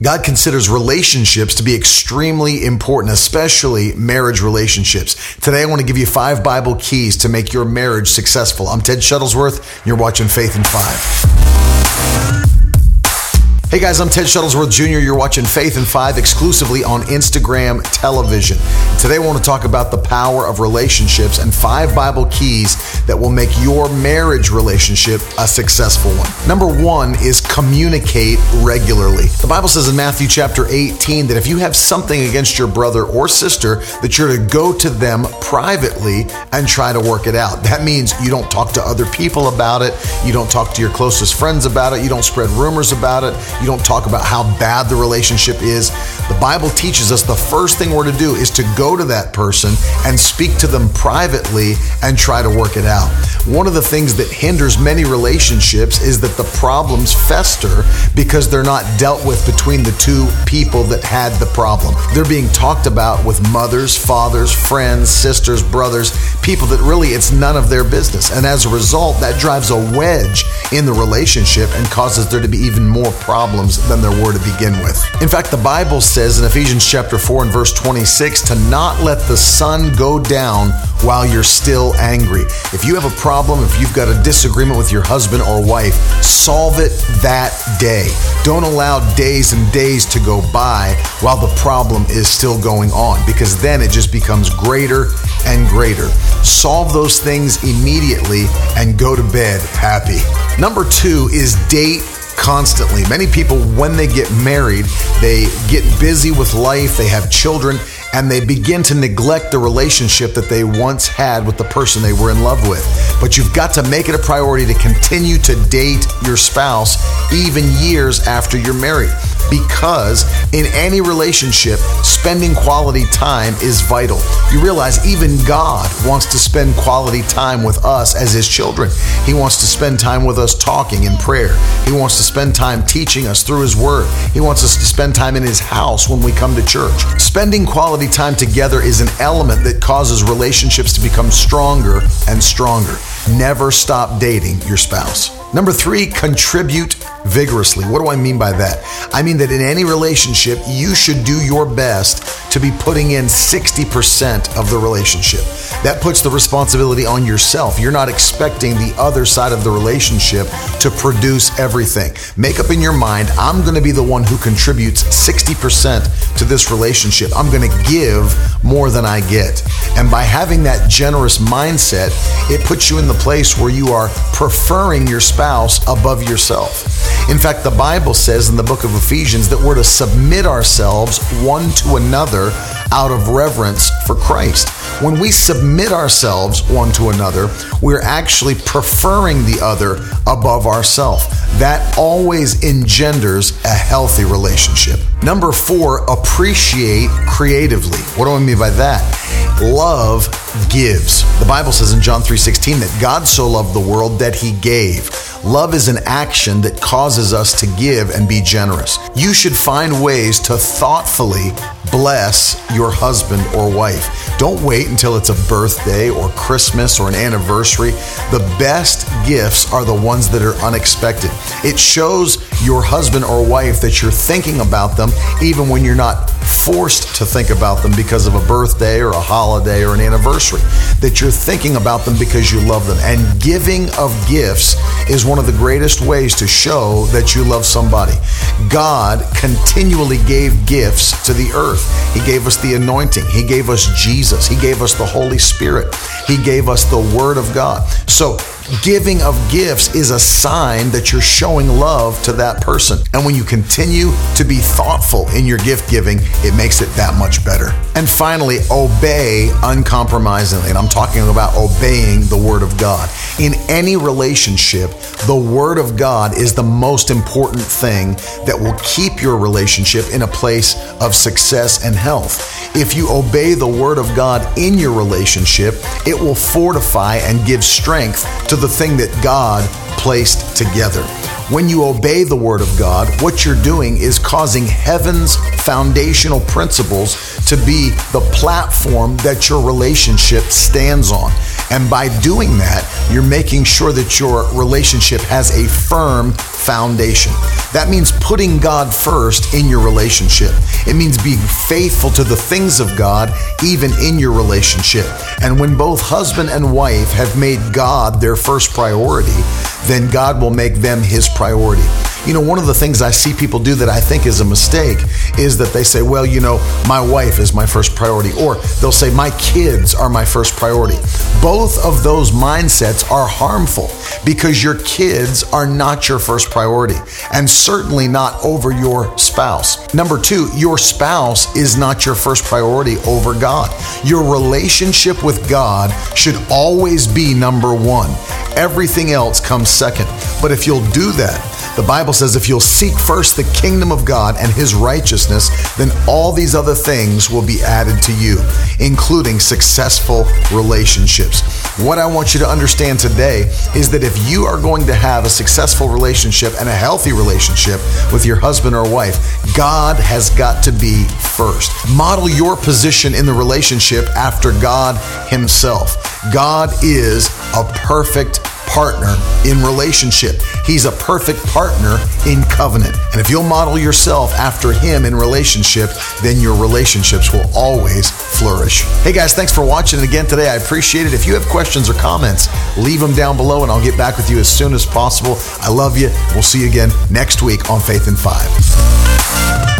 God considers relationships to be extremely important, especially marriage relationships. Today, I want to give you five Bible keys to make your marriage successful. I'm Ted Shuttlesworth. You're watching Faith in Five. Hey guys, I'm Ted Shuttlesworth Jr. You're watching Faith in Five exclusively on Instagram television. Today I want to talk about the power of relationships and five Bible keys that will make your marriage relationship a successful one. Number one is communicate regularly. The Bible says in Matthew chapter 18 that if you have something against your brother or sister, that you're to go to them privately and try to work it out. That means you don't talk to other people about it, you don't talk to your closest friends about it, you don't spread rumors about it you don't talk about how bad the relationship is. The Bible teaches us the first thing we're to do is to go to that person and speak to them privately and try to work it out. One of the things that hinders many relationships is that the problems fester because they're not dealt with between the two people that had the problem. They're being talked about with mothers, fathers, friends, sisters, brothers, people that really it's none of their business. And as a result, that drives a wedge in the relationship and causes there to be even more problems than there were to begin with. In fact, the Bible says in Ephesians chapter 4 and verse 26 to not let the sun go down while you're still angry. If you have a problem, if you've got a disagreement with your husband or wife, solve it that day. Don't allow days and days to go by while the problem is still going on because then it just becomes greater and greater. Solve those things immediately and go to bed happy. Number two is date constantly. Many people, when they get married, they get busy with life, they have children, and they begin to neglect the relationship that they once had with the person they were in love with. But you've got to make it a priority to continue to date your spouse even years after you're married. Because in any relationship, spending quality time is vital. You realize even God wants to spend quality time with us as His children. He wants to spend time with us talking in prayer. He wants to spend time teaching us through His Word. He wants us to spend time in His house when we come to church. Spending quality time together is an element that causes relationships to become stronger and stronger. Never stop dating your spouse. Number three, contribute vigorously. What do I mean by that? I mean that in any relationship, you should do your best to be putting in 60% of the relationship. That puts the responsibility on yourself. You're not expecting the other side of the relationship to produce everything. Make up in your mind, I'm going to be the one who contributes 60% to this relationship. I'm going to give more than I get. And by having that generous mindset, it puts you in the place where you are preferring your spouse above yourself. In fact, the Bible says in the book of Ephesians that we're to submit ourselves one to another out of reverence for Christ. When we submit ourselves one to another, we're actually preferring the other above ourselves. That always engenders a healthy relationship. Number four, appreciate creatively. What do I mean by that? Love gives. The Bible says in John 3:16 that God so loved the world that he gave. Love is an action that causes us to give and be generous. You should find ways to thoughtfully bless your husband or wife. Don't wait until it's a birthday or Christmas or an anniversary. The best gifts are the ones that are unexpected. It shows your husband or wife that you're thinking about them even when you're not forced to think about them because of a birthday or a holiday or an anniversary. That you're thinking about them because you love them. And giving of gifts is one of the greatest ways to show that you love somebody. God continually gave gifts to the earth. He gave us the anointing, He gave us Jesus, He gave us the Holy Spirit, He gave us the Word of God. So, giving of gifts is a sign that you're showing love to that person. And when you continue to be thoughtful in your gift giving, it makes it that much better. And finally, obey uncompromisingly. And I'm talking about obeying the Word of God. In any relationship, the Word of God is the most important thing that will keep your relationship in a place of success and health. If you obey the Word of God in your relationship, it will fortify and give strength to the thing that God placed together. When you obey the Word of God, what you're doing is causing heaven's foundational principles to be the platform that your relationship stands on. And by doing that, you're making sure that your relationship has a firm foundation. That means putting God first in your relationship. It means being faithful to the things of God, even in your relationship. And when both husband and wife have made God their first priority, then God will make them his priority. You know, one of the things I see people do that I think is a mistake is that they say, well, you know, my wife is my first priority, or they'll say, my kids are my first priority. Both of those mindsets are harmful because your kids are not your first priority and certainly not over your spouse. Number two, your spouse is not your first priority over God. Your relationship with God should always be number one. Everything else comes second. But if you'll do that, the Bible says if you'll seek first the kingdom of God and his righteousness, then all these other things will be added to you, including successful relationships. What I want you to understand today is that if you are going to have a successful relationship and a healthy relationship with your husband or wife, God has got to be first. Model your position in the relationship after God Himself. God is a perfect partner in relationship. He's a perfect partner in covenant. And if you'll model yourself after him in relationship, then your relationships will always flourish. Hey guys, thanks for watching again today. I appreciate it. If you have questions or comments, leave them down below and I'll get back with you as soon as possible. I love you. We'll see you again next week on Faith in 5.